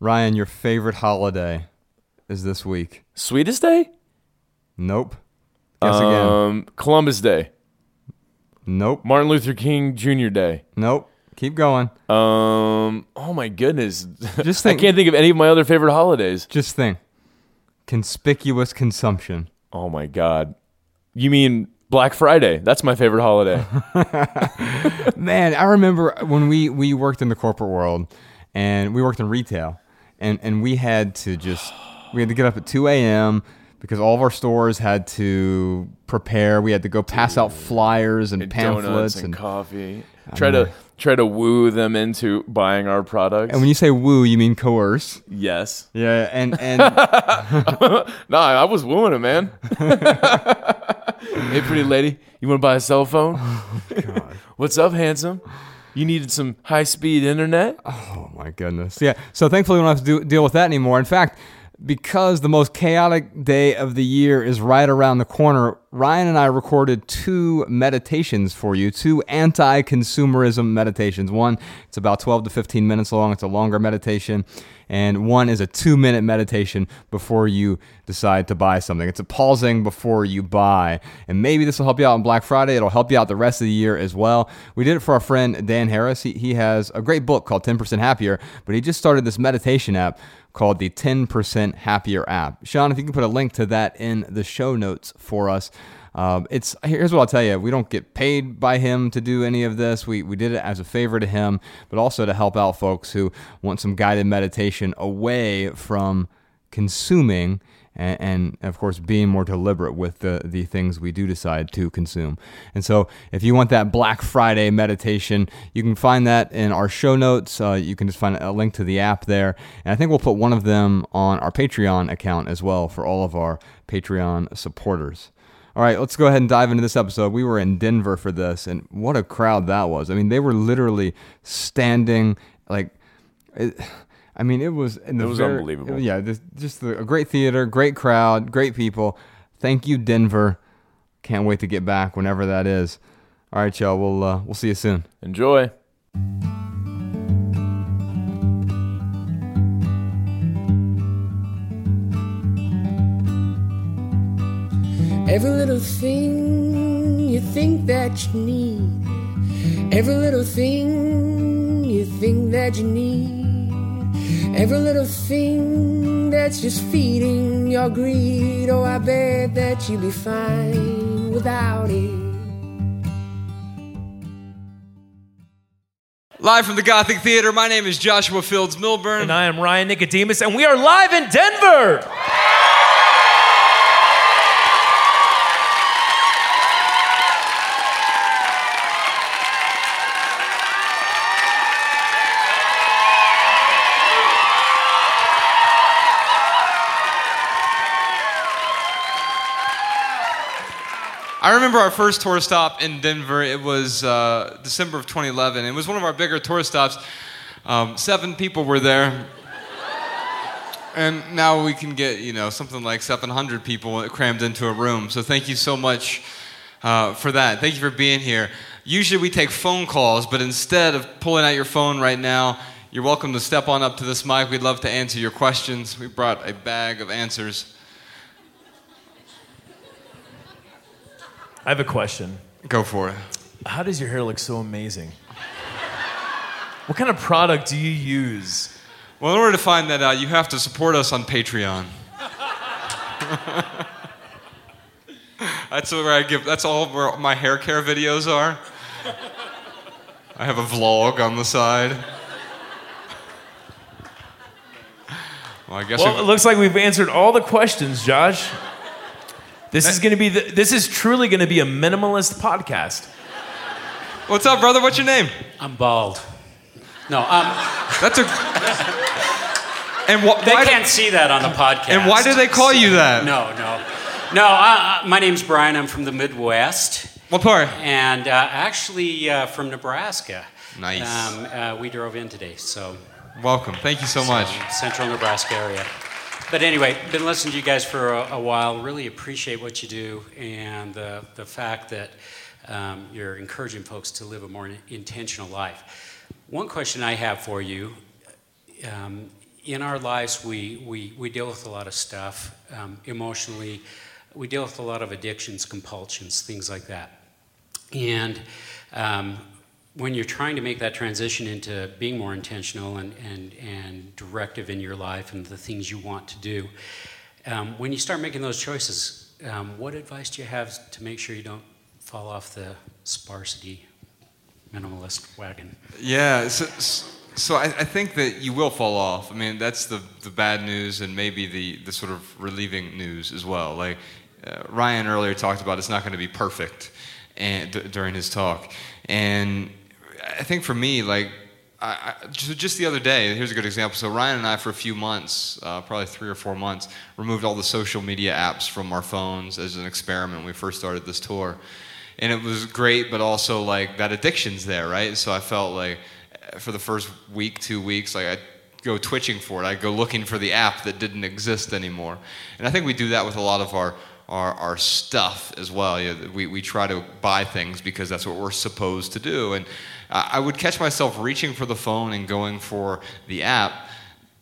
Ryan, your favorite holiday is this week. Sweetest day? Nope. Guess again. Um, Columbus Day. Nope. Martin Luther King Jr. Day. Nope. Keep going. Um, oh my goodness. Just think. I can't think of any of my other favorite holidays. Just think. Conspicuous consumption. Oh my god. You mean Black Friday? That's my favorite holiday. Man, I remember when we we worked in the corporate world, and we worked in retail, and and we had to just we had to get up at two a.m. because all of our stores had to prepare. We had to go pass out flyers and, And pamphlets and, and coffee. Try to try to woo them into buying our products. and when you say woo, you mean coerce. yes. Yeah, and and Nah, I was wooing him, man. hey, pretty lady, you want to buy a cell phone? Oh, What's up, handsome? You needed some high speed internet? Oh my goodness. Yeah. So thankfully, we don't have to do, deal with that anymore. In fact, because the most chaotic day of the year is right around the corner, Ryan and I recorded two meditations for you, two anti consumerism meditations. One, it's about 12 to 15 minutes long, it's a longer meditation. And one is a two minute meditation before you decide to buy something. It's a pausing before you buy. And maybe this will help you out on Black Friday. It'll help you out the rest of the year as well. We did it for our friend Dan Harris. He, he has a great book called 10% Happier, but he just started this meditation app called the 10% Happier app. Sean, if you can put a link to that in the show notes for us. Um, it's here's what I'll tell you: we don't get paid by him to do any of this. We we did it as a favor to him, but also to help out folks who want some guided meditation away from consuming and, and of course being more deliberate with the the things we do decide to consume. And so, if you want that Black Friday meditation, you can find that in our show notes. Uh, you can just find a link to the app there, and I think we'll put one of them on our Patreon account as well for all of our Patreon supporters. All right, let's go ahead and dive into this episode. We were in Denver for this, and what a crowd that was. I mean, they were literally standing like. It, I mean, it was. In the It was very- unbelievable. Yeah, this, just the, a great theater, great crowd, great people. Thank you, Denver. Can't wait to get back whenever that is. All right, y'all. We'll uh, we'll see you soon. Enjoy. Every little thing you think that you need. Every little thing you think that you need. Every little thing that's just feeding your greed. Oh, I bet that you'd be fine without it. Live from the Gothic Theater, my name is Joshua Fields Millburn. And I am Ryan Nicodemus, and we are live in Denver. Remember our first tour stop in Denver. It was uh, December of 2011. It was one of our bigger tour stops. Um, seven people were there. And now we can get, you know, something like 700 people crammed into a room. So thank you so much uh, for that. Thank you for being here. Usually we take phone calls, but instead of pulling out your phone right now, you're welcome to step on up to this mic. We'd love to answer your questions. We brought a bag of answers. I have a question. Go for it. How does your hair look so amazing? What kind of product do you use? Well, in order to find that out, you have to support us on Patreon. that's where I give. That's all where my hair care videos are. I have a vlog on the side. Well, I guess. Well, it looks like we've answered all the questions, Josh. This is going to be the, this is truly going to be a minimalist podcast. what's up, brother? What's your name? I'm bald. No, um, That's a. And wh- they why? can't see that on the podcast. and why do they call you that? No, no, no. Uh, uh, my name's Brian. I'm from the Midwest, What part? and uh, actually uh, from Nebraska. Nice. Um, uh, we drove in today, so Welcome. Thank you so much. central Nebraska area. But anyway, been listening to you guys for a, a while. Really appreciate what you do and the, the fact that um, you're encouraging folks to live a more intentional life. One question I have for you um, in our lives, we, we, we deal with a lot of stuff um, emotionally. We deal with a lot of addictions, compulsions, things like that. And um, when you're trying to make that transition into being more intentional and, and, and directive in your life and the things you want to do, um, when you start making those choices, um, what advice do you have to make sure you don't fall off the sparsity minimalist wagon? Yeah, so, so I, I, think that you will fall off. I mean, that's the, the bad news and maybe the, the sort of relieving news as well. Like uh, Ryan earlier talked about, it's not going to be perfect and, d- during his talk. And I think for me, like, I, I, just the other day, here's a good example. So Ryan and I, for a few months, uh, probably three or four months, removed all the social media apps from our phones as an experiment when we first started this tour, and it was great. But also, like that addiction's there, right? So I felt like for the first week, two weeks, like I go twitching for it. I go looking for the app that didn't exist anymore, and I think we do that with a lot of our our, our stuff as well. You know, we, we try to buy things because that's what we're supposed to do. And I would catch myself reaching for the phone and going for the app,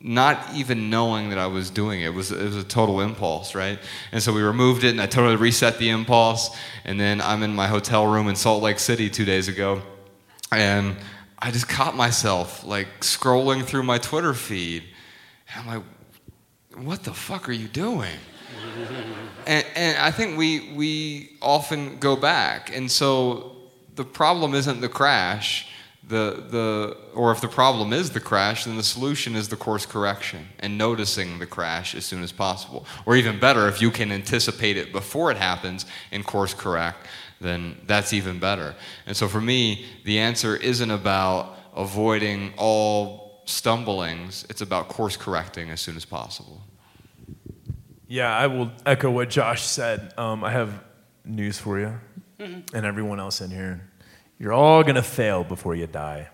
not even knowing that I was doing it. It was, it was a total impulse, right? And so we removed it and I totally reset the impulse. And then I'm in my hotel room in Salt Lake City two days ago. And I just caught myself like scrolling through my Twitter feed. And I'm like, what the fuck are you doing? And, and I think we, we often go back. And so the problem isn't the crash. The, the, or if the problem is the crash, then the solution is the course correction and noticing the crash as soon as possible. Or even better, if you can anticipate it before it happens and course correct, then that's even better. And so for me, the answer isn't about avoiding all stumblings, it's about course correcting as soon as possible. Yeah, I will echo what Josh said. Um, I have news for you mm-hmm. and everyone else in here. You're all going to fail before you die.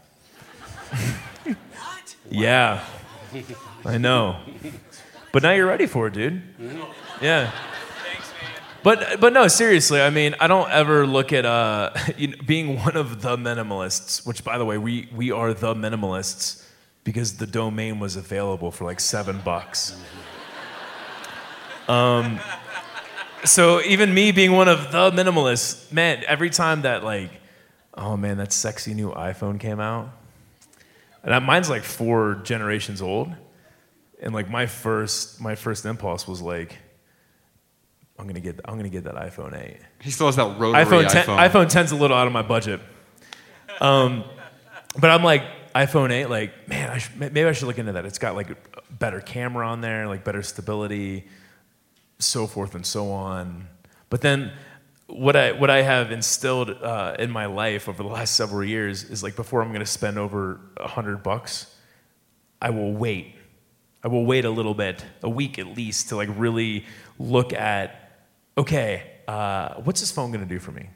what? Yeah. I know. But now you're ready for it, dude. Mm-hmm. Yeah. But but no, seriously. I mean, I don't ever look at uh, you know, being one of the minimalists. Which, by the way, we we are the minimalists because the domain was available for like seven bucks. Um, so even me being one of the minimalists, man, every time that like, oh man, that sexy new iPhone came out, and mine's like four generations old, and like my first my first impulse was like, I'm gonna get I'm gonna get that iPhone 8. He still has that rotary iPhone 10. iPhone, iPhone 10's a little out of my budget, um, but I'm like iPhone 8, like man, I should, maybe I should look into that. It's got like a better camera on there, like better stability so forth and so on. But then what I, what I have instilled uh, in my life over the last several years is like before I'm going to spend over a hundred bucks, I will wait. I will wait a little bit, a week at least, to like really look at, okay, uh, what's this phone going to do for me?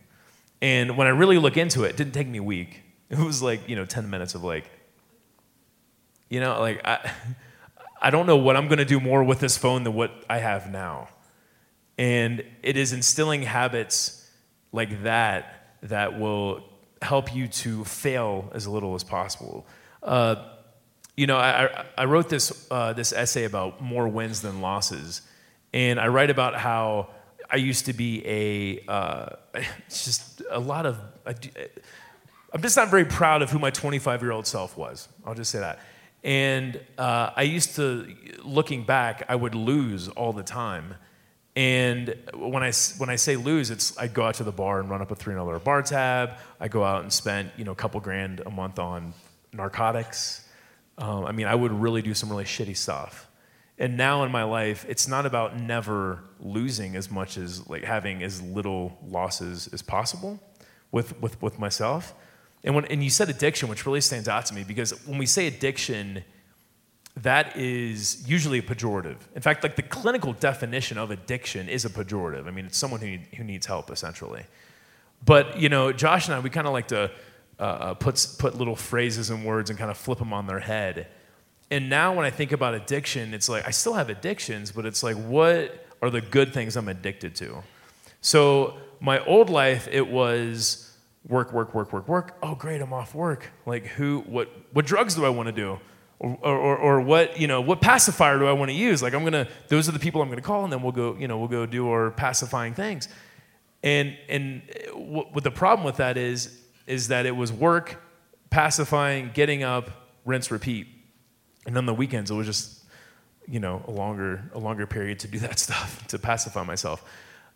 And when I really look into it, it didn't take me a week. It was like, you know, 10 minutes of like, you know, like I, I don't know what I'm going to do more with this phone than what I have now. And it is instilling habits like that that will help you to fail as little as possible. Uh, you know, I, I wrote this, uh, this essay about more wins than losses. And I write about how I used to be a, uh, just a lot of, I'm just not very proud of who my 25 year old self was. I'll just say that. And uh, I used to, looking back, I would lose all the time. And when I, when I say lose, it's I go out to the bar and run up a $300 bar tab. I go out and spend you know, a couple grand a month on narcotics. Um, I mean, I would really do some really shitty stuff. And now in my life, it's not about never losing as much as like having as little losses as possible with, with, with myself. And, when, and you said addiction, which really stands out to me because when we say addiction, that is usually a pejorative. In fact, like the clinical definition of addiction is a pejorative. I mean, it's someone who, who needs help, essentially. But, you know, Josh and I, we kind of like to uh, uh, put, put little phrases and words and kind of flip them on their head. And now when I think about addiction, it's like I still have addictions, but it's like, what are the good things I'm addicted to? So, my old life, it was work, work, work, work, work. Oh, great, I'm off work. Like, who, what, what drugs do I want to do? Or, or, or what you know what pacifier do I want to use? Like I'm gonna those are the people I'm gonna call, and then we'll go you know we'll go do our pacifying things. And and what, what the problem with that is is that it was work, pacifying, getting up, rinse, repeat, and on the weekends it was just you know a longer a longer period to do that stuff to pacify myself.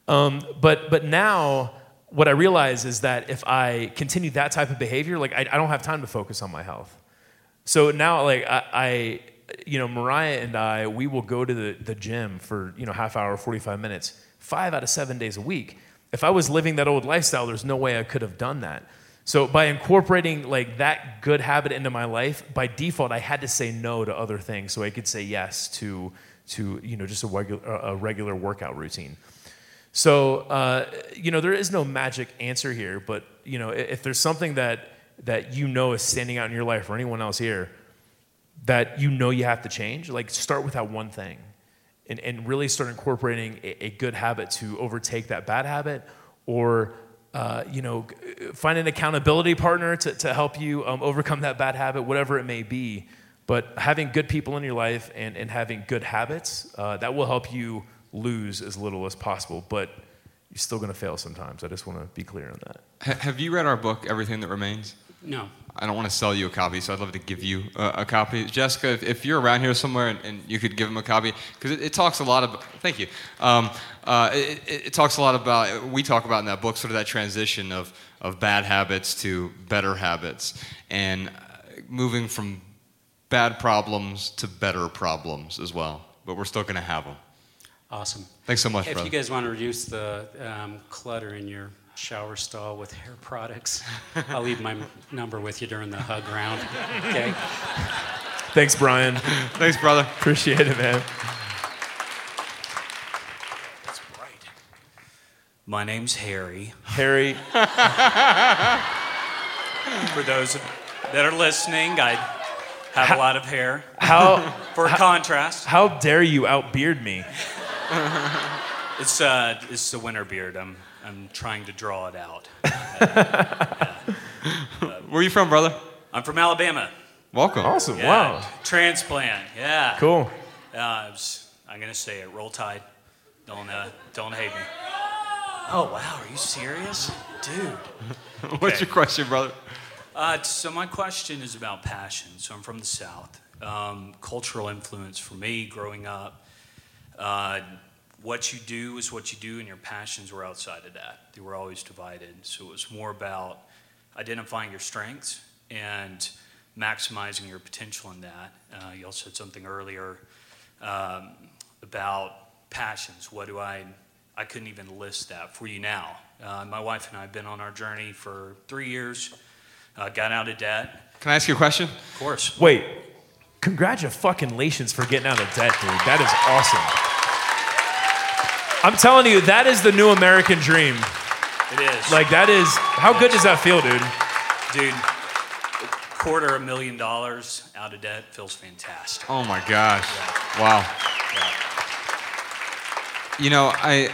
Um, but but now what I realize is that if I continue that type of behavior, like I, I don't have time to focus on my health. So now, like I, I, you know, Mariah and I, we will go to the, the gym for you know half hour, forty five minutes, five out of seven days a week. If I was living that old lifestyle, there's no way I could have done that. So by incorporating like that good habit into my life, by default, I had to say no to other things so I could say yes to to you know just a regular a regular workout routine. So uh, you know there is no magic answer here, but you know if there's something that that you know is standing out in your life or anyone else here that you know you have to change, like start with that one thing and, and really start incorporating a, a good habit to overtake that bad habit or uh, you know, find an accountability partner to, to help you um, overcome that bad habit, whatever it may be. But having good people in your life and, and having good habits, uh, that will help you lose as little as possible. But you're still going to fail sometimes. I just want to be clear on that. Ha- have you read our book, Everything That Remains? No. I don't want to sell you a copy, so I'd love to give you a, a copy. Jessica, if, if, you're around here somewhere and, and you could give him a copy, because it, it, talks a lot about, thank you. Um, uh, it, it, talks a lot about, we talk about in that book, sort of that transition of, of bad habits to better habits and uh, moving from bad problems to better problems as well. But we're still going to have them. Awesome. Thanks so much, If brother. you guys want to reduce the um, clutter in your shower stall with hair products. I'll leave my number with you during the hug round. Okay. Thanks, Brian. Thanks, brother. Appreciate it, man. That's right. My name's Harry. Harry. For those that are listening, I have How- a lot of hair. How For contrast, how dare you outbeard me? it's uh, it's the winter beard. I'm I'm trying to draw it out. Where are you from, brother? I'm from Alabama. Welcome. Awesome. Yeah. Wow. Transplant. Yeah. Cool. Uh, I was- I'm gonna say it. Roll Tide. Don't uh, don't hate me. Oh wow, are you serious, dude? What's Okay. your question, brother? Uh, so my question is about passion. So I'm from the South. Um, cultural influence for me growing up. Uh, what you do is what you do, and your passions were outside of that. They were always divided. So it was more about identifying your strengths and maximizing your potential in that. Uh, you also said something earlier um, about passions. What do I? I couldn't even list that for you now. Uh, my wife and I have been on our journey for three years. Uh, got out of debt. Can I ask you a question? Of course. Wait. Congratulations for getting out of debt, dude. That is awesome. I'm telling you, that is the new American dream. It is. Like that is how good does that feel, dude? dude, quarter a million dollars out of debt feels fantastic. Oh my gosh. Wow. You know, I,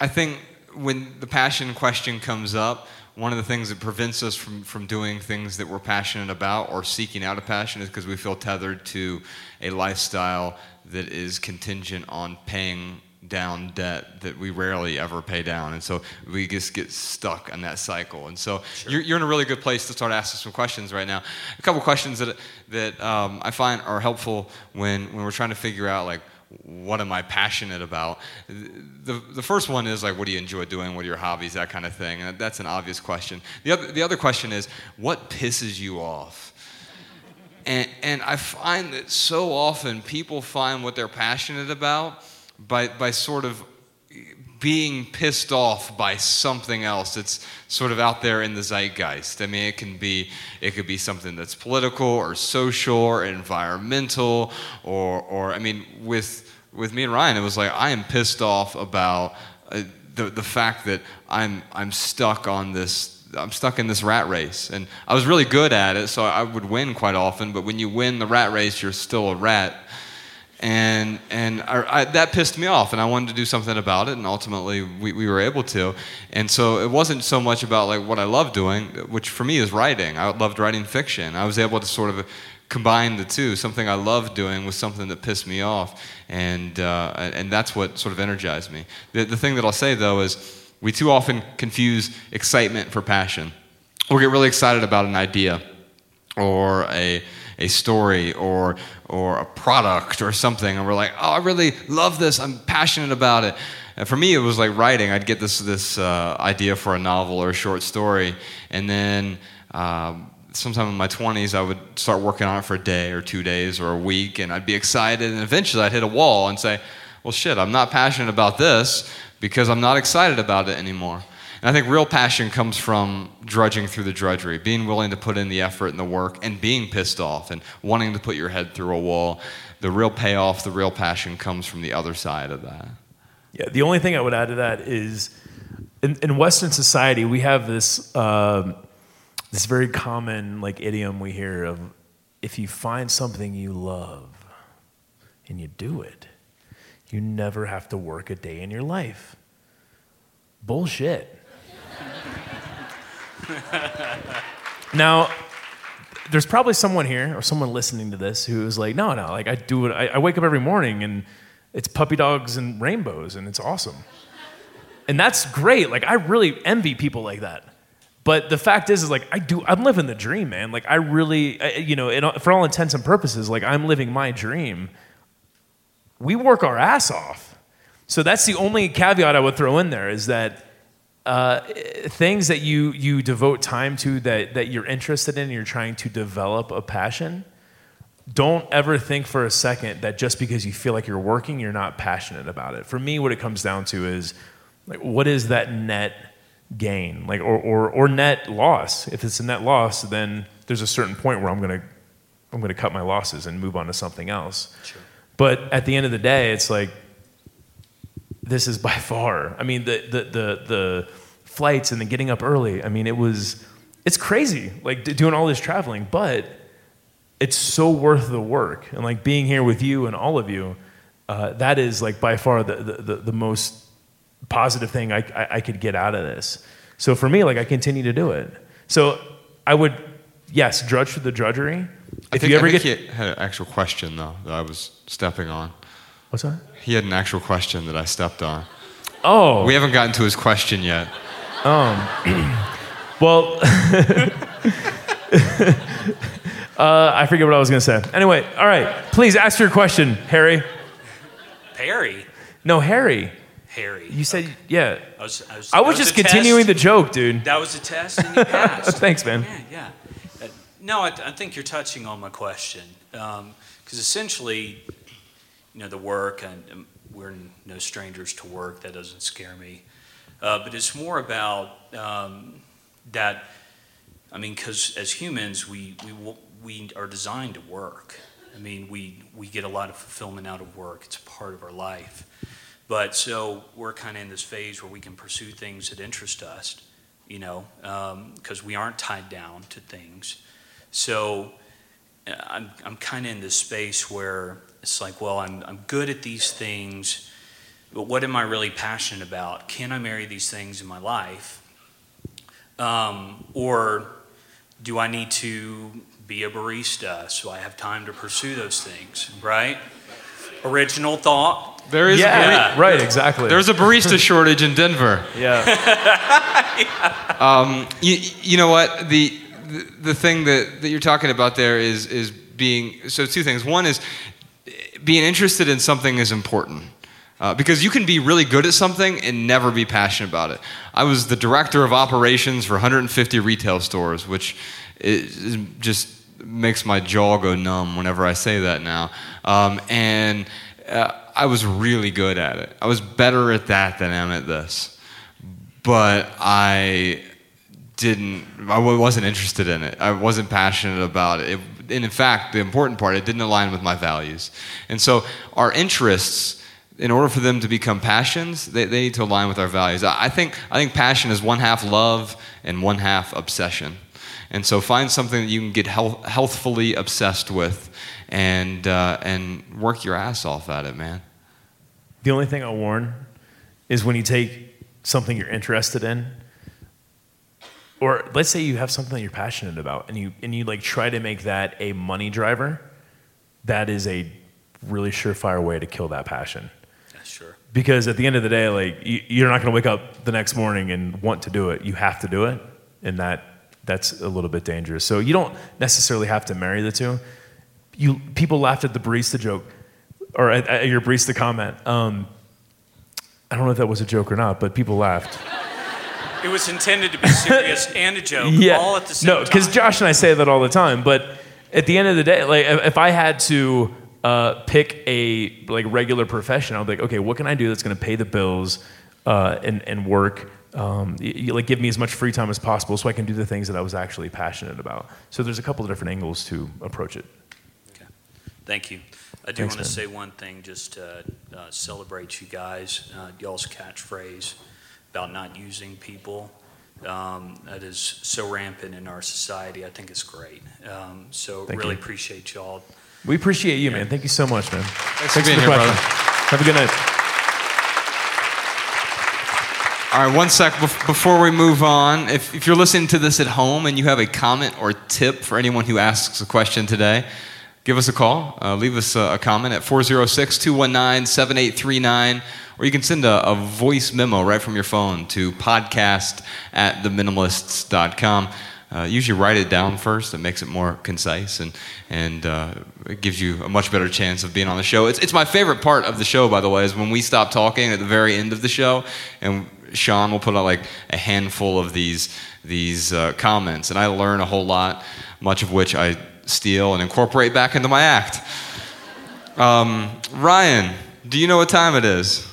I think when the passion question comes up, one of the things that prevents us from, from doing things that we're passionate about or seeking out a passion is because we feel tethered to a lifestyle that is contingent on paying down debt that we rarely ever pay down. And so we just get stuck in that cycle. And so you're, you're in a really good place to start asking some questions right now. A couple questions that, that um, I find are helpful when, when we're trying to figure out, like, what am I passionate about? The, the first one is like, what do you enjoy doing? What are your hobbies? That kind of thing. And that's an obvious question. The other, the other question is, what pisses you off? And, and I find that so often people find what they're passionate about by, by sort of being pissed off by something else that's sort of out there in the zeitgeist. I mean, it can be it could be something that's political or social or environmental or or I mean, with with me and Ryan, it was like I am pissed off about uh, the the fact that I'm I'm stuck on this I'm stuck in this rat race. And I was really good at it, so I would win quite often. But when you win the rat race, you're still a rat. And, and I, I, that pissed me off, and I wanted to do something about it, and ultimately we, we were able to. And so it wasn't so much about like what I love doing, which for me is writing. I loved writing fiction. I was able to sort of combine the two, something I loved doing with something that pissed me off, and uh, and that's what sort of energized me. The, the thing that I'll say though is we too often confuse excitement for passion. We'll get really excited about an idea or a a story or or a product or something, and we're like, oh, I really love this. I'm passionate about it. And for me, it was like writing. I'd get this this uh, idea for a novel or a short story, and then. Um, sometime in my 20s, I would start working on it for a day or two days or a week, and I'd be excited, and eventually I'd hit a wall and say, Well, shit, I'm not passionate about this because I'm not excited about it anymore. And I think real passion comes from drudging through the drudgery, being willing to put in the effort and the work, and being pissed off and wanting to put your head through a wall. The real payoff, the real passion comes from the other side of that. Yeah, the only thing I would add to that is in, in Western society, we have this, um, this very common like idiom we hear of if you find something you love and you do it, you never have to work a day in your life. Bullshit. Now, there's probably someone here or someone listening to this who is like, no, no, like I do it. I, I wake up every morning and it's puppy dogs and rainbows and it's awesome. And that's great. Like I really envy people like that. But the fact is, is like I do. I'm living the dream, man. Like I really, I, you know, in, for all intents and purposes, like I'm living my dream. We work our ass off. So that's the only caveat I would throw in there is that uh, things that you you devote time to that that you're interested in, you're trying to develop a passion. Don't ever think for a second that just because you feel like you're working, you're not passionate about it. For me, what it comes down to is like, what is that net gain, like, or, or, or net loss? If it's a net loss, then there's a certain point where I'm gonna I'm gonna cut my losses and move on to something else. Sure. But at the end of the day, it's like this is by far. I mean, the the the, the flights and the getting up early. I mean, it was it's crazy, like doing all this traveling, but it's so worth the work. And like being here with you and all of you, uh, that is like by far the the, the, the most positive thing I, I I could get out of this. So for me, like I continue to do it. So I would, yes, drudge for the drudgery. I If think, you ever get he had an actual question though that I was stepping on. What's that? He had an actual question that I stepped on. Oh, We haven't gotten to his question yet. Well, uh, I forget what I was going to say. Anyway, all right. Please ask your question, Harry. Harry? No, Harry. Harry. You said, yeah. I was, I was, I that was just a test. continuing the joke, dude. That was a test, and you passed. Thanks, man. Yeah, yeah. Uh, no, I, I think you're touching on my question because essentially, you know, the work and um, we're no strangers to work. That doesn't scare me, uh, but it's more about um, that. I mean, because as humans, we we we are designed to work. I mean, we we get a lot of fulfillment out of work. It's part of our life. But so we're kind of in this phase where we can pursue things that interest us, you know, because we aren't tied down to things. So uh, I'm, I'm kind of in this space where it's like, well, I'm, I'm good at these things, but what am I really passionate about? Can I marry these things in my life? Um, or do I need to be a barista so I have time to pursue those things, right? Original thought. There is Yeah, a, right, exactly. there's a barista shortage in Denver. yeah. You, you know what? The, the, the thing that, that you're talking about there is, is being so two things. One is being interested in something is important. Uh, because you can be really good at something and never be passionate about it. I was the director of operations for 150 retail stores, which is, just makes my jaw go numb whenever I say that now. Um, and uh, I was really good at it. I was better at that than I am at this. But I didn't I wasn't interested in it. I wasn't passionate about it. it. And in fact, the important part, it didn't align with my values. And so our interests, in order for them to become passions, they, they need to align with our values. I think I think passion is one half love and one half obsession. And so find something that you can get health, healthfully obsessed with and uh, and work your ass off at it, man. The only thing I'll warn is when you take something you're interested in, or let's say you have something that you're passionate about and you and you like try to make that a money driver, that is a really surefire way to kill that passion. Sure. Because at the end of the day, like you, you're not going to wake up the next morning and want to do it. You have to do it, and that that's a little bit dangerous. So you don't necessarily have to marry the two. You people laughed at the barista joke, or at, at your barista comment. Um, I don't know if that was a joke or not, but people laughed. It was intended to be serious and a joke yeah. all at the same no, because Josh and I say that all the time. But at the end of the day, like if I had to uh, pick a like regular profession, I'd be like, okay, what can I do that's going to pay the bills uh, and and work. Um, y- y- like give me as much free time as possible so I can do the things that I was actually passionate about. So there's a couple of different angles to approach it. Okay, thank you. I do Thanks, want to man. say one thing, just to uh, celebrate you guys, uh, y'all's catchphrase about not using people. Um, that is so rampant in our society. I think it's great. Um, so Thank really you. appreciate y'all. We appreciate you, man. Thank you so much, man. Thanks for being for here, the brother. question. Have a good night. All right, one sec before we move on. If, if you're listening to this at home and you have a comment or tip for anyone who asks a question today, give us a call. Uh, leave us a, a comment at 406 219 7839, or you can send a, a voice memo right from your phone to podcast at theminimalists.com. Uh, usually write it down first. It makes it more concise and, and uh, it gives you a much better chance of being on the show. It's, it's my favorite part of the show, by the way, is when we stop talking at the very end of the show and Sean will put out like a handful of these, these uh, comments. And I learn a whole lot, much of which I steal and incorporate back into my act. Um, Ryan, do you know what time it is?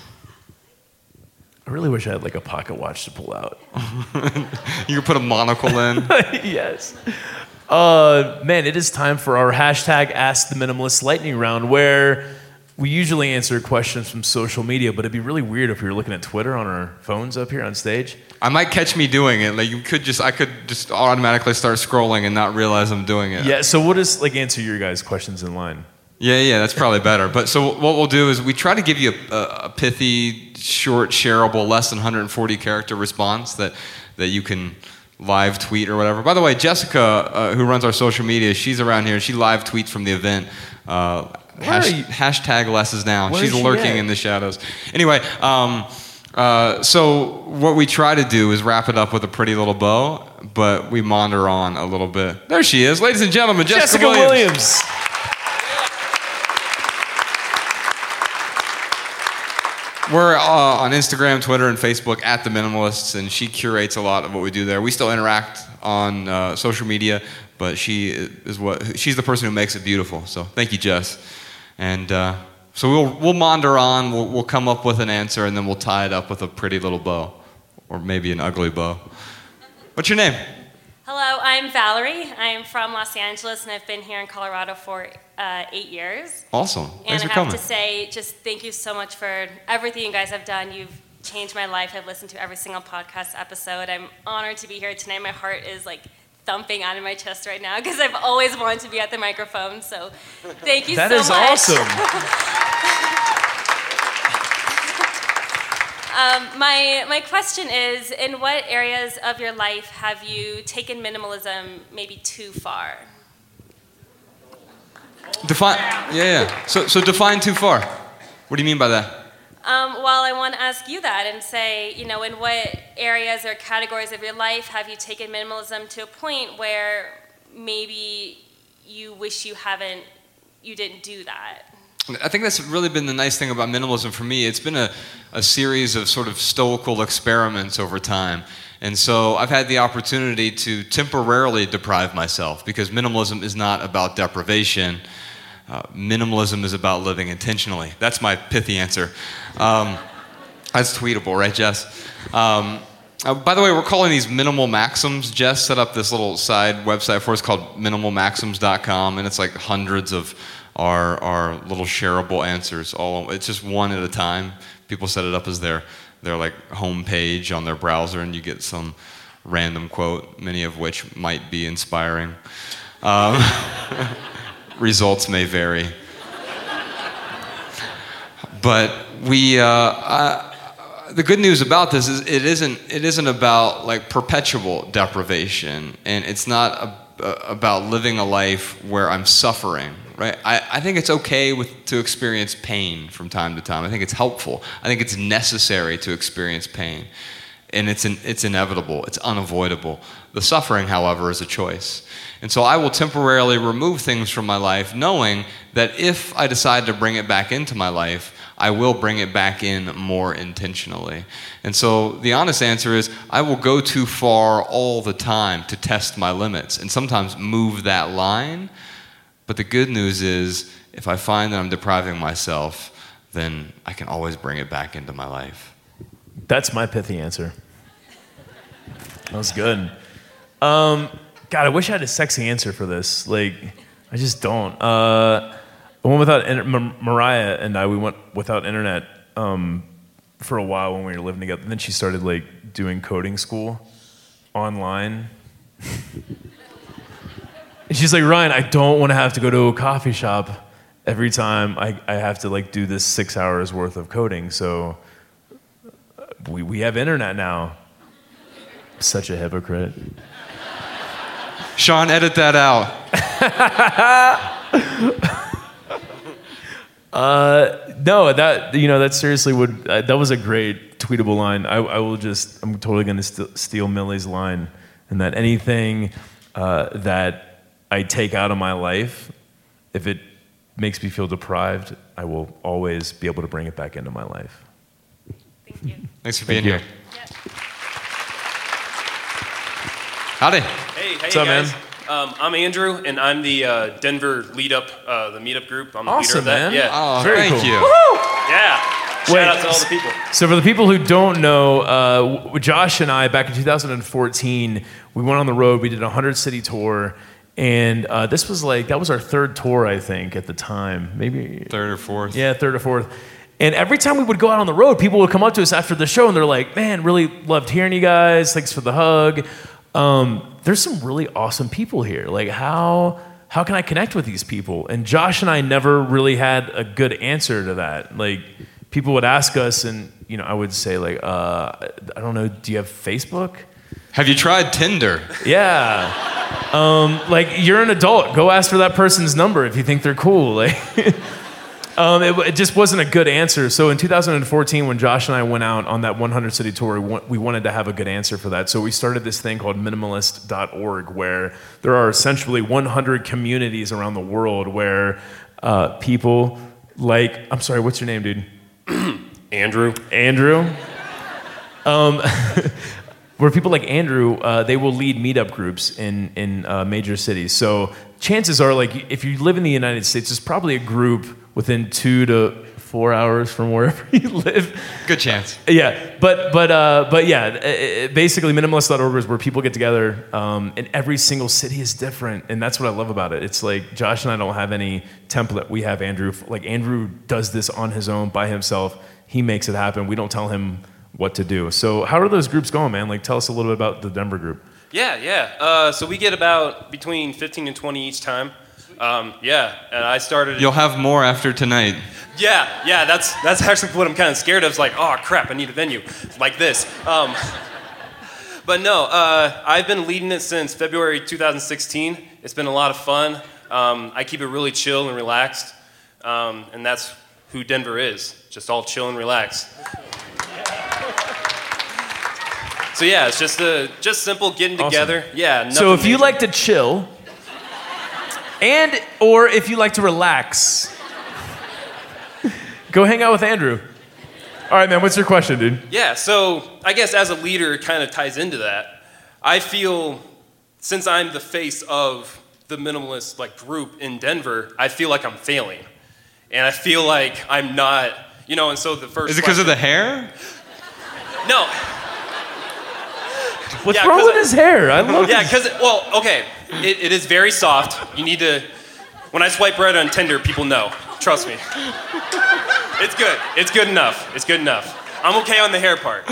I really wish I had like a pocket watch to pull out. You could put a monocle in. yes. Uh, man, it is time for our hashtag Ask the Minimalist lightning round, where we usually answer questions from social media, but it'd be really weird if we were looking at Twitter on our phones up here on stage. I might catch me doing it. Like you could just, I could just automatically start scrolling and not realize I'm doing it. Yeah, so we'll just like answer your guys' questions in line. Yeah, yeah, that's probably better. But so what we'll do is we try to give you a, a, pithy, short, shareable, less than 140 character response that that you can live tweet or whatever. By the way, Jessica, uh, who runs our social media, she's around here. And she live tweets from the event. Uh, hash, hashtag less is now. Where she's is she lurking at? in the shadows. Anyway. Um, uh, so what we try to do is wrap it up with a pretty little bow, but we maunder on a little bit. There she is, ladies and gentlemen, Jessica, Jessica Williams. Williams. We're uh, on Instagram, Twitter, and Facebook at The Minimalists, and she curates a lot of what we do there. We still interact on uh, social media, but she is what she's the person who makes it beautiful. So thank you, Jess. And uh, so we'll we'll maunder on. We'll, we'll come up with an answer, and then we'll tie it up with a pretty little bow, or maybe an ugly bow. What's your name? Hello, I'm Valerie. I'm from Los Angeles and I've been here in Colorado for uh, eight years. Awesome. Thanks And I have coming. to say, just thank you so much for everything you guys have done. You've changed my life. I've listened to every single podcast episode. I'm honored to be here tonight. My heart is like thumping out of my chest right now because I've always wanted to be at the microphone. So thank you That so is much. awesome. Um, my, my question is In what areas of your life have you taken minimalism maybe too far? Define. Yeah, yeah. So so define too far. What do you mean by that? Um, well, I want to ask you that and say, you know, in what areas or categories of your life have you taken minimalism to a point where maybe you wish you haven't, you didn't do that? I think that's really been the nice thing about minimalism for me. It's been a, a series of sort of stoical experiments over time. And so I've had the opportunity to temporarily deprive myself because minimalism is not about deprivation. Uh, minimalism is about living intentionally. That's my pithy answer. Um, that's tweetable, right, Jess? Um, uh, by the way, we're calling these minimal maxims. Jess set up this little side website for us called minimalmaxims.com, and it's like hundreds of our, our little shareable answers. All it's just one at a time. People set it up as their their like home page on their browser, and you get some random quote, many of which might be inspiring. Um, results may vary but we uh, I, the good news about this is it isn't it isn't about like perpetual deprivation, and it's not a, a, about living a life where I'm suffering. Right? I, I think it's okay with, to experience pain from time to time. I think it's helpful. I think it's necessary to experience pain. And it's, it's inevitable, it's unavoidable. The suffering, however, is a choice. And so I will temporarily remove things from my life, knowing that if I decide to bring it back into my life, I will bring it back in more intentionally. And so the honest answer is I will go too far all the time to test my limits and sometimes move that line. But the good news is if I find that I'm depriving myself, then I can always bring it back into my life. That's my pithy answer. That was good. Um, God, I wish I had a sexy answer for this. Like, I just don't. Uh, Went without inter- Mar- Mariah and I. We went without internet um, for a while when we were living together. And then she started like doing coding school online. and she's like, Ryan, I don't want to have to go to a coffee shop every time I, I have to like do this six hours worth of coding. So uh, we, we have internet now. Such a hypocrite. Sean, edit that out. Uh, no, that you know that seriously would uh, that was a great tweetable line. I, I will just I'm totally going to st- steal Millie's line, and that anything uh, that I take out of my life, if it makes me feel deprived, I will always be able to bring it back into my life. Thank you. Thanks for being you. here. Howdy. Hey, hey What's up, guys. man? Um, I'm Andrew, and I'm the uh, Denver lead up, uh, the meetup group. I'm the Awesome, leader of that. man. Yeah. Oh, Very thank cool. you. Yeah. Shout Wait, out to all the people. So for the people who don't know, uh, w- Josh and I back in 2014, we went on the road. We did a 100 city tour. And uh, this was like, that was our third tour, I think, at the time. Maybe Third or fourth. Yeah, third or fourth. And every time we would go out on the road, people would come up to us after the show and they're like, man, really loved hearing you guys. Thanks for the hug. Um, there's some really awesome people here. Like, how, how can I connect with these people? And Josh and I never really had a good answer to that. Like, people would ask us, and, you know, I would say, like, uh, I don't know, do you have Facebook? Have you tried Tinder? Yeah. Um, like you're an adult. Go ask for that person's number if you think they're cool. Like, um, it, it just wasn't a good answer. So in 2014, when Josh and I went out on that 100 city tour, we, wa- we wanted to have a good answer for that. So we started this thing called minimalist.org, where there are essentially 100 communities around the world where uh, people like, I'm sorry, what's your name, dude? Andrew. Andrew. Um, where people like Andrew, uh, they will lead meetup groups in in uh, major cities. So chances are, like, if you live in the United States, there's probably a group within two to four hours from wherever you live. Good chance. Yeah, but but uh, but yeah, uh, basically minimalist.org is where people get together, um, and every single city is different, and that's what I love about it. It's like Josh and I don't have any template. We have Andrew. Like Andrew does this on his own by himself. He makes it happen. We don't tell him what to do. So how are those groups going, man? Like tell us a little bit about the Denver group. Yeah, yeah. Uh, so we get about between 15 and 20 each time. Um, yeah, and I started. You'll have more after tonight. Yeah, yeah. That's that's actually what I'm kind of scared of. It's like, oh crap, I need a venue like this. Um, but no, uh, I've been leading it since February 2016. It's been a lot of fun. Um, I keep it really chill and relaxed, um, and that's who Denver is. Just all chill and relaxed. So yeah, it's just a just simple getting Awesome. together. Yeah. So nothing if you major. like to chill, and or if you like to relax, go hang out with Andrew. All right, man. What's your question, dude? Yeah, so I guess as a leader, it kind of ties into that. I feel, since I'm the face of the minimalist like group in Denver, I feel like I'm failing, and I feel like I'm not, you know. And so the first Is it because of the hair? no, What's Yeah, wrong 'cause with I- his hair? I love it. yeah, because well, okay, it, it is very soft. You need to. When I swipe right on Tinder, people know. Trust me. It's good. It's good enough. It's good enough. I'm okay on the hair part.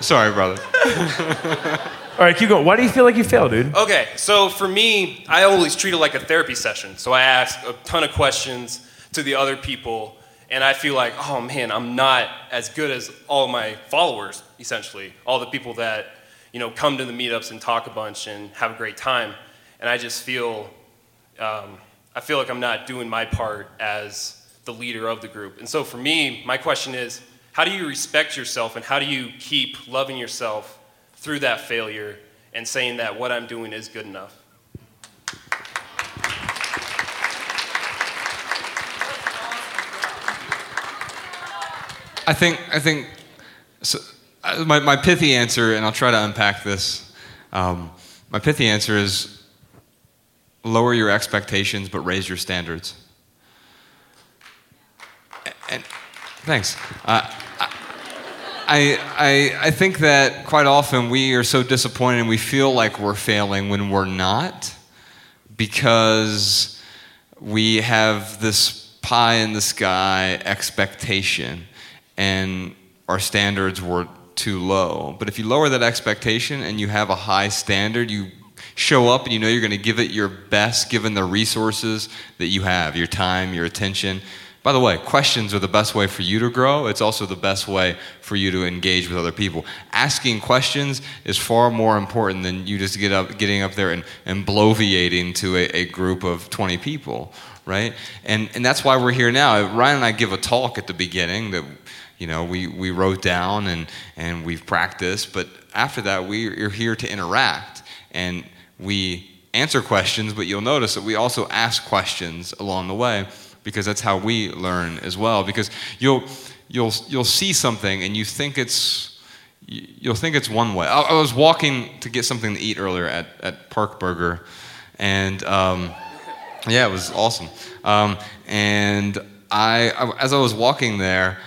Sorry, brother. All right, keep going. Why do you feel like you failed, dude? Okay, so for me, I always treat it like a therapy session. So I ask a ton of questions to the other people, and I feel like, oh man, I'm not as good as all my followers, essentially, all the people that you know come to the meetups and talk a bunch and have a great time, and I just feel, um, I feel like I'm not doing my part as the leader of the group. And so for me, my question is, how do you respect yourself and how do you keep loving yourself through that failure and saying that what I'm doing is good enough? I think I think so, uh, my, my pithy answer, and I'll try to unpack this. Um, my pithy answer is lower your expectations, but raise your standards. And thanks. Uh, I, I, I think that quite often we are so disappointed and we feel like we're failing when we're not because we have this pie in the sky expectation and our standards were too low. But if you lower that expectation and you have a high standard, you show up and you know you're going to give it your best given the resources that you have your time, your attention. By the way, questions are the best way for you to grow. It's also the best way for you to engage with other people. Asking questions is far more important than you just get up, getting up there and, and bloviating to a, a group of 20 people, right? And, and that's why we're here now. Ryan and I give a talk at the beginning that you know, we, we wrote down and, and we've practiced, but after that, we are here to interact and we answer questions, but you'll notice that we also ask questions along the way because that's how we learn as well. Because you'll, you'll, you'll see something and you think it's, you'll think it's one way. I, I was walking to get something to eat earlier at, at Park Burger, and um, yeah, it was awesome. Um, and I, as I was walking there,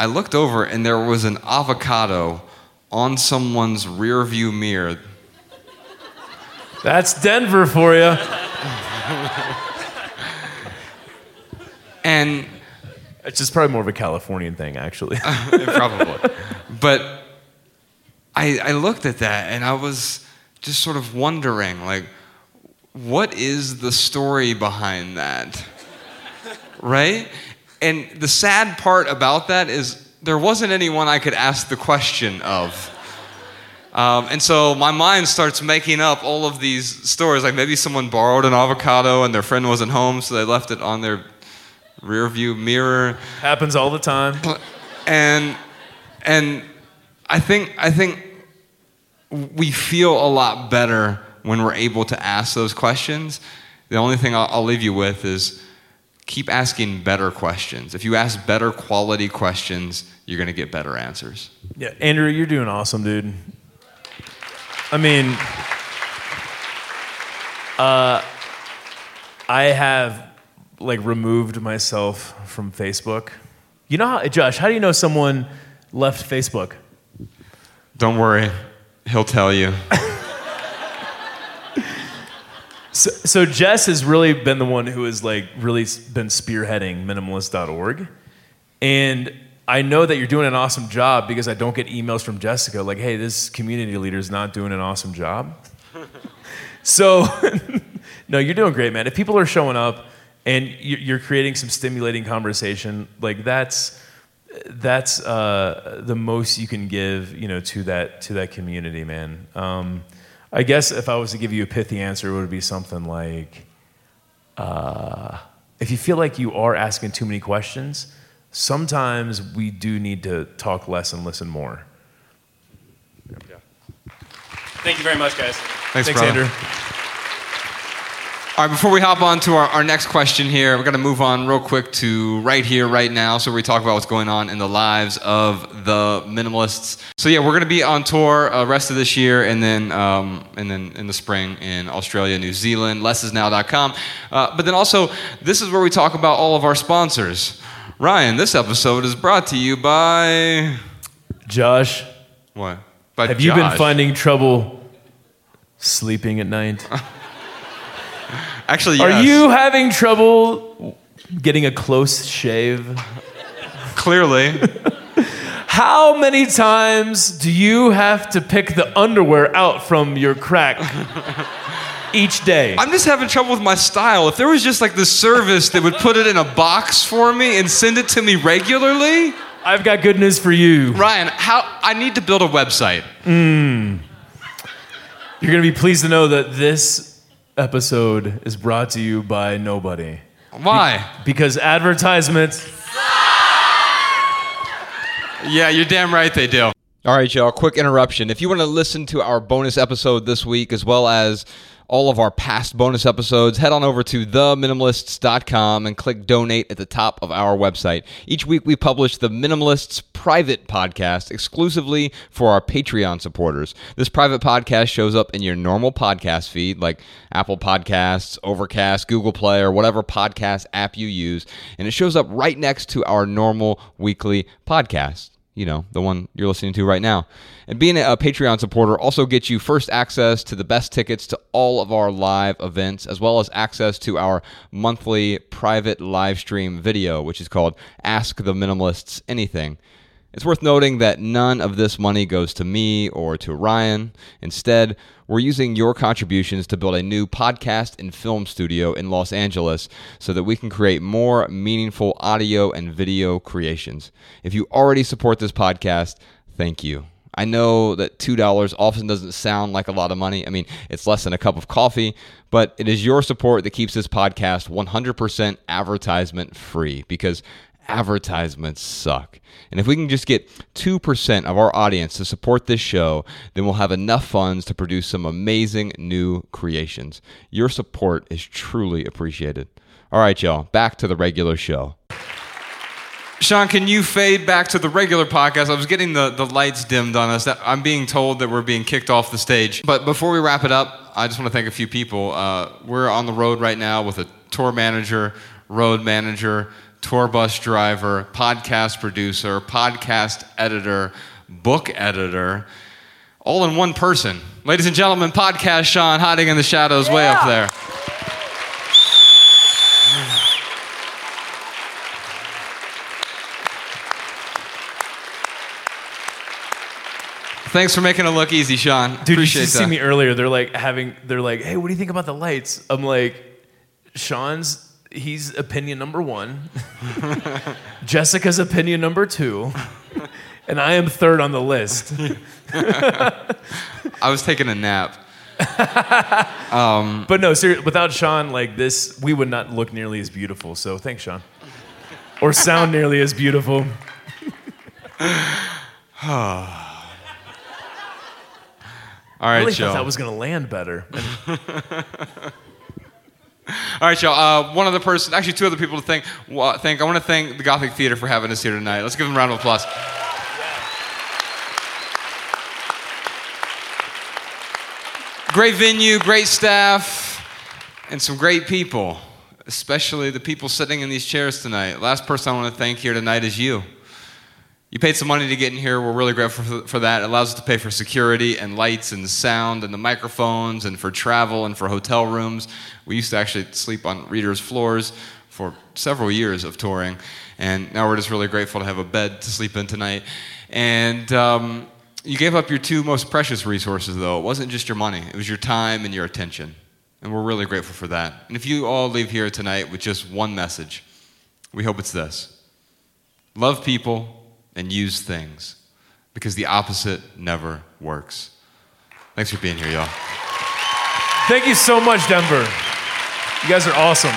I looked over and there was an avocado on someone's rear view mirror. That's Denver for you. and it's just probably more of a Californian thing, actually. probably. But I, I looked at that and I was just sort of wondering, like, what is the story behind that? right? And the sad part about that is there wasn't anyone I could ask the question of. Um, and so my mind starts making up all of these stories. Like maybe someone borrowed an avocado and their friend wasn't home, so they left it on their rear view mirror. Happens all the time. And and I think I think we feel a lot better when we're able to ask those questions. The only thing I'll, I'll leave you with is keep asking better questions. If you ask better quality questions, you're going to get better answers. Yeah, Andrew, you're doing awesome, dude. I mean, uh, I have like removed myself from Facebook. You know how, Josh, how do you know someone left Facebook? Don't worry, he'll tell you. So, so Jess has really been the one who has like really been spearheading minimalist.org. And I know that you're doing an awesome job because I don't get emails from Jessica like, hey, this community leader is not doing an awesome job. so, no, you're doing great, man. If people are showing up and you're creating some stimulating conversation, like that's that's uh, the most you can give, you know, to that to that community, man. Um, I guess if I was to give you a pithy answer, it would be something like uh, if you feel like you are asking too many questions, sometimes we do need to talk less and listen more. Yeah. Thank you very much, guys. Thanks, Thanks Andrew. All right, before we hop on to our, our next question here, we're going to move on real quick to right here, right now. So we talk about what's going on in the lives of the minimalists. So yeah, we're going to be on tour uh, rest of this year, and then um, and then in the spring in Australia, New Zealand, lessisnow.com. Uh, but then also, this is where we talk about all of our sponsors. Ryan, this episode is brought to you by Josh. What? By Have you been finding trouble sleeping at night? Actually, yes. Are you having trouble getting a close shave? Clearly. How many times do you have to pick the underwear out from your crack? each day. I'm just having trouble with my style. If there was just like this service that would put it in a box for me and send it to me regularly, I've got good news for you. Ryan, how I need to build a website. Mm. You're going to be pleased to know that this episode is brought to you by nobody. Why? Because advertisements. Yeah, you're damn right they do. All right, y'all, quick interruption. If you want to listen to our bonus episode this week, as well as all of our past bonus episodes, head on over to theminimalists.com and click donate at the top of our website. Each week we publish the Minimalists private podcast exclusively for our Patreon supporters. This private podcast shows up in your normal podcast feed like Apple Podcasts, Overcast, Google Play, or whatever podcast app you use, and it shows up right next to our normal weekly podcast you know, the one you're listening to right now. And being a Patreon supporter also gets you first access to the best tickets to all of our live events, as well as access to our monthly private live stream video, which is called Ask the Minimalists Anything. It's worth noting that none of this money goes to me or to Ryan. Instead, we're using your contributions to build a new podcast and film studio in Los Angeles so that we can create more meaningful audio and video creations. If you already support this podcast, thank you. I know that $2 often doesn't sound like a lot of money. I mean, it's less than a cup of coffee, but it is your support that keeps this podcast 100% advertisement free because advertisements suck. And if we can just get 2% of our audience to support this show, then we'll have enough funds to produce some amazing new creations. Your support is truly appreciated. All right, y'all, back to the regular show. Sean, can you fade back to the regular podcast? I was getting the, the lights dimmed on us. I'm being told that we're being kicked off the stage. But before we wrap it up, I just want to thank a few people. Uh, we're on the road right now with a tour manager, road manager, tour bus driver, podcast producer, podcast editor, book editor, all in one person. Ladies and gentlemen, podcast Sean hiding in the shadows way up there. Thanks for making it look easy, Sean. Dude, Appreciate you should that. see me earlier. They're like having, they're like, hey, what do you think about the lights? I'm like, Sean's, he's opinion number one. Jessica's opinion number two. And I am third on the list. I was taking a nap. Um, but no, seriously, without Sean, like this, we would not look nearly as beautiful. So thanks, Sean. Or sound nearly as beautiful. All I really Joe. thought that was going to land better. All right, y'all. Uh, one other person, actually, two other people to thank. Thank. I want to thank the Gothic Theater for having us here tonight. Let's give them a round of applause. Great venue, great staff, and some great people, especially the people sitting in these chairs tonight. Last person I want to thank here tonight is you. You paid some money to get in here. We're really grateful for, that. It allows us to pay for security and lights and sound and the microphones and for travel and for hotel rooms. We used to actually sleep on readers' floors for several years of touring, and now we're just really grateful to have a bed to sleep in tonight. And um, you gave up your two most precious resources, though. It wasn't just your money, it was your time and your attention. And we're really grateful for that. And if you all leave here tonight with just one message, we hope it's this love people and use things because the opposite never works. Thanks for being here, y'all. Thank you so much, Denver. You guys are awesome.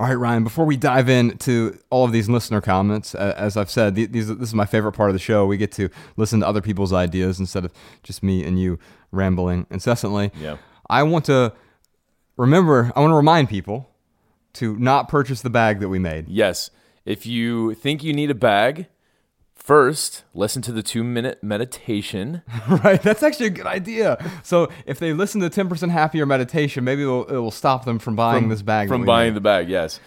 All right, Ryan, before we dive into all of these listener comments, uh, as I've said, these, this is my favorite part of the show. We get to listen to other people's ideas instead of just me and you rambling incessantly. Yeah. I want to remember, I want to remind people to not purchase the bag that we made. Yes. If you think you need a bag, first listen to the two minute meditation. right? That's actually a good idea. So if they listen to 10% happier meditation, maybe it will, it will stop them from buying this bag. From buying made. the bag, yes.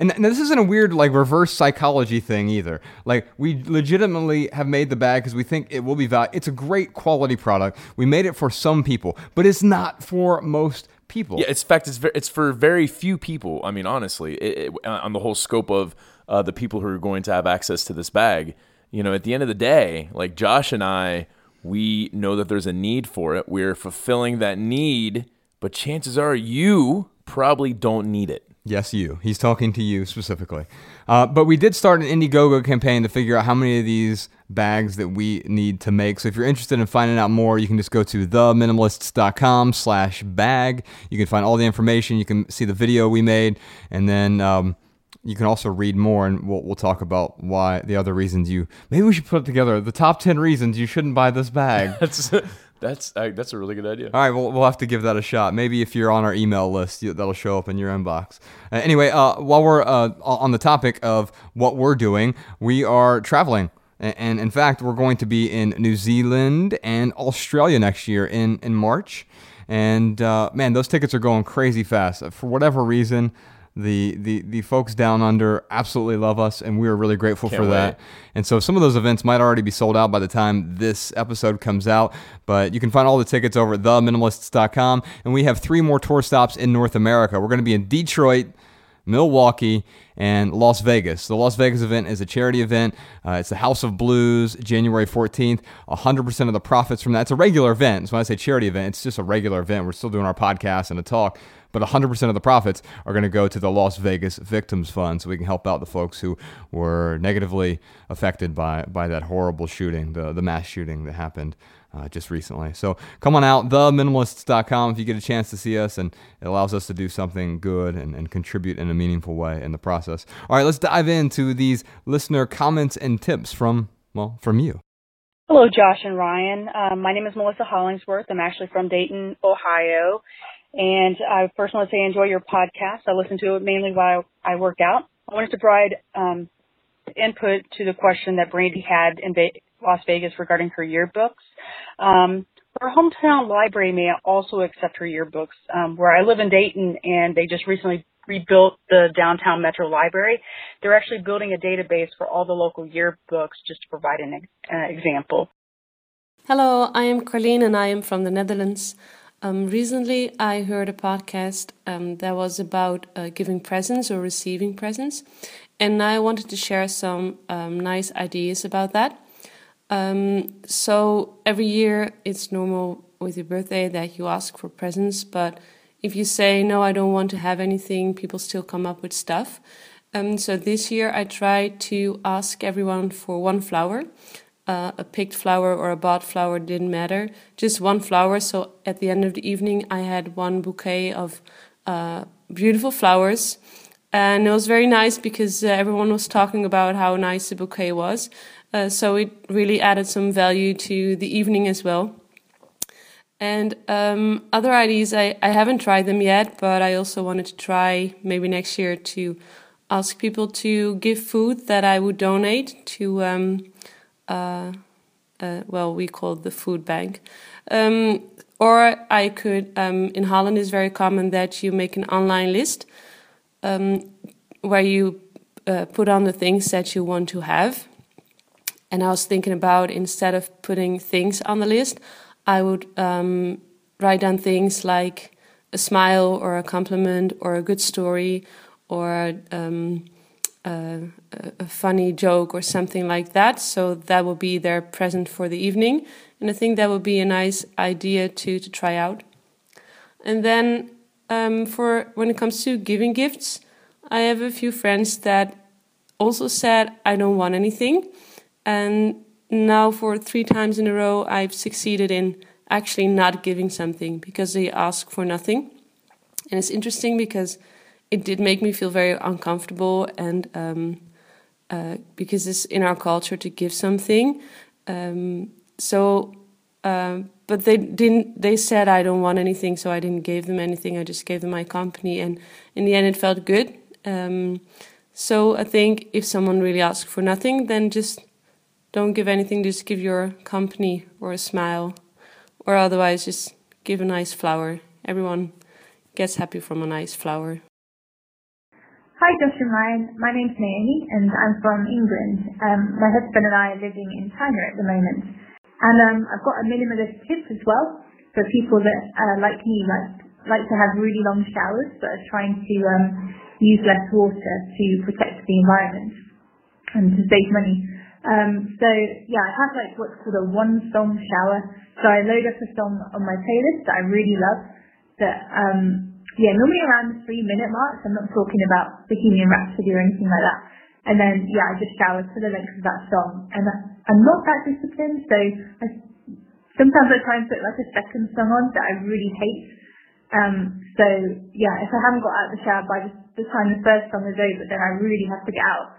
And, and this isn't a weird like reverse psychology thing either. Like we legitimately have made the bag because we think it will be valuable. It's a great quality product. We made it for some people, but it's not for most people. Yeah, it's in fact it's ver- it's for very few people. I mean, honestly, it, it, on the whole scope of uh, the people who are going to have access to this bag. You know, at the end of the day, like Josh and I, we know that there's a need for it. We're fulfilling that need, but chances are you probably don't need it. Yes, you. He's talking to you specifically. Uh, but we did start an Indiegogo campaign to figure out how many of these bags that we need to make. So if you're interested in finding out more, you can just go to theminimalists.com slash bag. You can find all the information. You can see the video we made. And then um, you can also read more, and we'll, we'll talk about why the other reasons you... Maybe we should put together the top 10 reasons you shouldn't buy this bag. That's that's uh, that's a really good idea. All right, well, we'll have to give that a shot. Maybe if you're on our email list, you, that'll show up in your inbox. Uh, anyway, uh, while we're uh, on the topic of what we're doing, we are traveling. And, in fact, we're going to be in New Zealand and Australia next year in, in March. And uh, man, those tickets are going crazy fast. For whatever reason, the, the, the folks down under absolutely love us, and we are really grateful Can't for that. And so some of those events might already be sold out by the time this episode comes out, but you can find all the tickets over at theminimalists.com. And we have three more tour stops in North America. We're going to be in Detroit, Milwaukee, and Las Vegas. The Las Vegas event is a charity event. Uh, it's the House of Blues, January 14th. 100% of the profits from that, it's a regular event. So when I say charity event, it's just a regular event. We're still doing our podcast and a talk, but 100% of the profits are going to go to the Las Vegas Victims Fund so we can help out the folks who were negatively affected by, by that horrible shooting, the, the mass shooting that happened uh, just recently. So come on out, theminimalists.com if you get a chance to see us, and it allows us to do something good and, and contribute in a meaningful way in the process. All right, let's dive into these listener comments and tips from, well, from you. Hello, Josh and Ryan. Um, my name is Melissa Hollingsworth. I'm actually from Dayton, Ohio. And I first want to say enjoy your podcast. I listen to it mainly while I work out. I wanted to provide um, input to the question that Brandy had in Ve- Las Vegas regarding her yearbooks. Um, her hometown library may also accept her yearbooks. Um, where I live in Dayton, and they just recently rebuilt the downtown Metro Library. They're actually building a database for all the local yearbooks, just to provide an uh, example. Hello, I am Carleen and I am from the Netherlands. Um, recently, I heard a podcast um, that was about uh, giving presents or receiving presents, and I wanted to share some um, nice ideas about that. Um, so, every year it's normal with your birthday that you ask for presents, but if you say, No, I don't want to have anything, people still come up with stuff. Um, so, this year I tried to ask everyone for one flower uh, a picked flower or a bought flower didn't matter, just one flower. So at the end of the evening, I had one bouquet of uh, beautiful flowers. And it was very nice because uh, everyone was talking about how nice the bouquet was. Uh, so it really added some value to the evening as well. And um, other ideas, I, I haven't tried them yet, but I also wanted to try maybe next year to ask people to give food that I would donate to. Um, uh, uh, well, we call it the food bank. Um, or I could, um, in Holland, is very common that you make an online list um, where you uh, put on the things that you want to have. And I was thinking about instead of putting things on the list, I would um, write down things like a smile or a compliment or a good story or um, a, a funny joke or something like that. So that will be their present for the evening, and I think that would be a nice idea to to try out. And then um, for when it comes to giving gifts, I have a few friends that also said I don't want anything, and now for three times in a row I've succeeded in actually not giving something because they ask for nothing, and it's interesting because it did make me feel very uncomfortable and um, uh, because it's in our culture to give something. Um, so um, but they didn't they said i don't want anything so i didn't give them anything. I just gave them my company and in the end it felt good. Um, so i think if someone really asks for nothing then just don't give anything just give your company or a smile or otherwise just give a nice flower everyone gets happy from a nice flower Hi, Josh and Ryan. My name's Naomi, and I'm from England. Um, my husband and I are living in China at the moment. And um, I've got a minimalist tip as well for people that, uh, like me, like, like to have really long showers, but are trying to um, use less water to protect the environment and to save money. Um, so yeah, I have like what's called a one song shower. So I load up a song on my playlist that I really love that um, yeah, normally around the three minute mark. So I'm not talking about Bohemian Rhapsody or anything like that. And then yeah, I just shower to the length of that song. And I'm not that disciplined, so I, sometimes I try and put like a second song on that I really hate. Um, so yeah, if I haven't got out of the shower by the, time the first song is over, then I really have to get out.